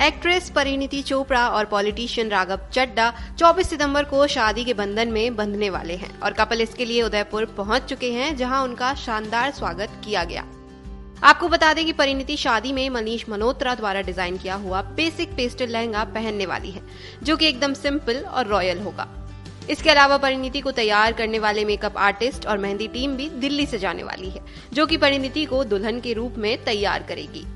Actress Parineeti Chopra और politician Raghav चड्डा 24 सितंबर को शादी के बंधन में बंधने वाले हैं और कपल इसके लिए उदयपुर पहुँच चुके हैं, जहाँ उनका शानदार स्वागत किया गया। आपको बता दें कि परिणीति शादी में मनीष मल्होत्रा द्वारा डिज़ाइन किया हुआ बेसिक पेस्टल लहंगा पहनने वाली है, जो कि एकदम सिंपल और रॉयल होगा। इसके अलावा परिणीति को तैयार करने वाले मेकअप आर्टिस्ट और मेहंदी टीम भी दिल्ली से जाने वाली है, जो कि परिणीति को दुल्हन के रूप में तैयार करेगी।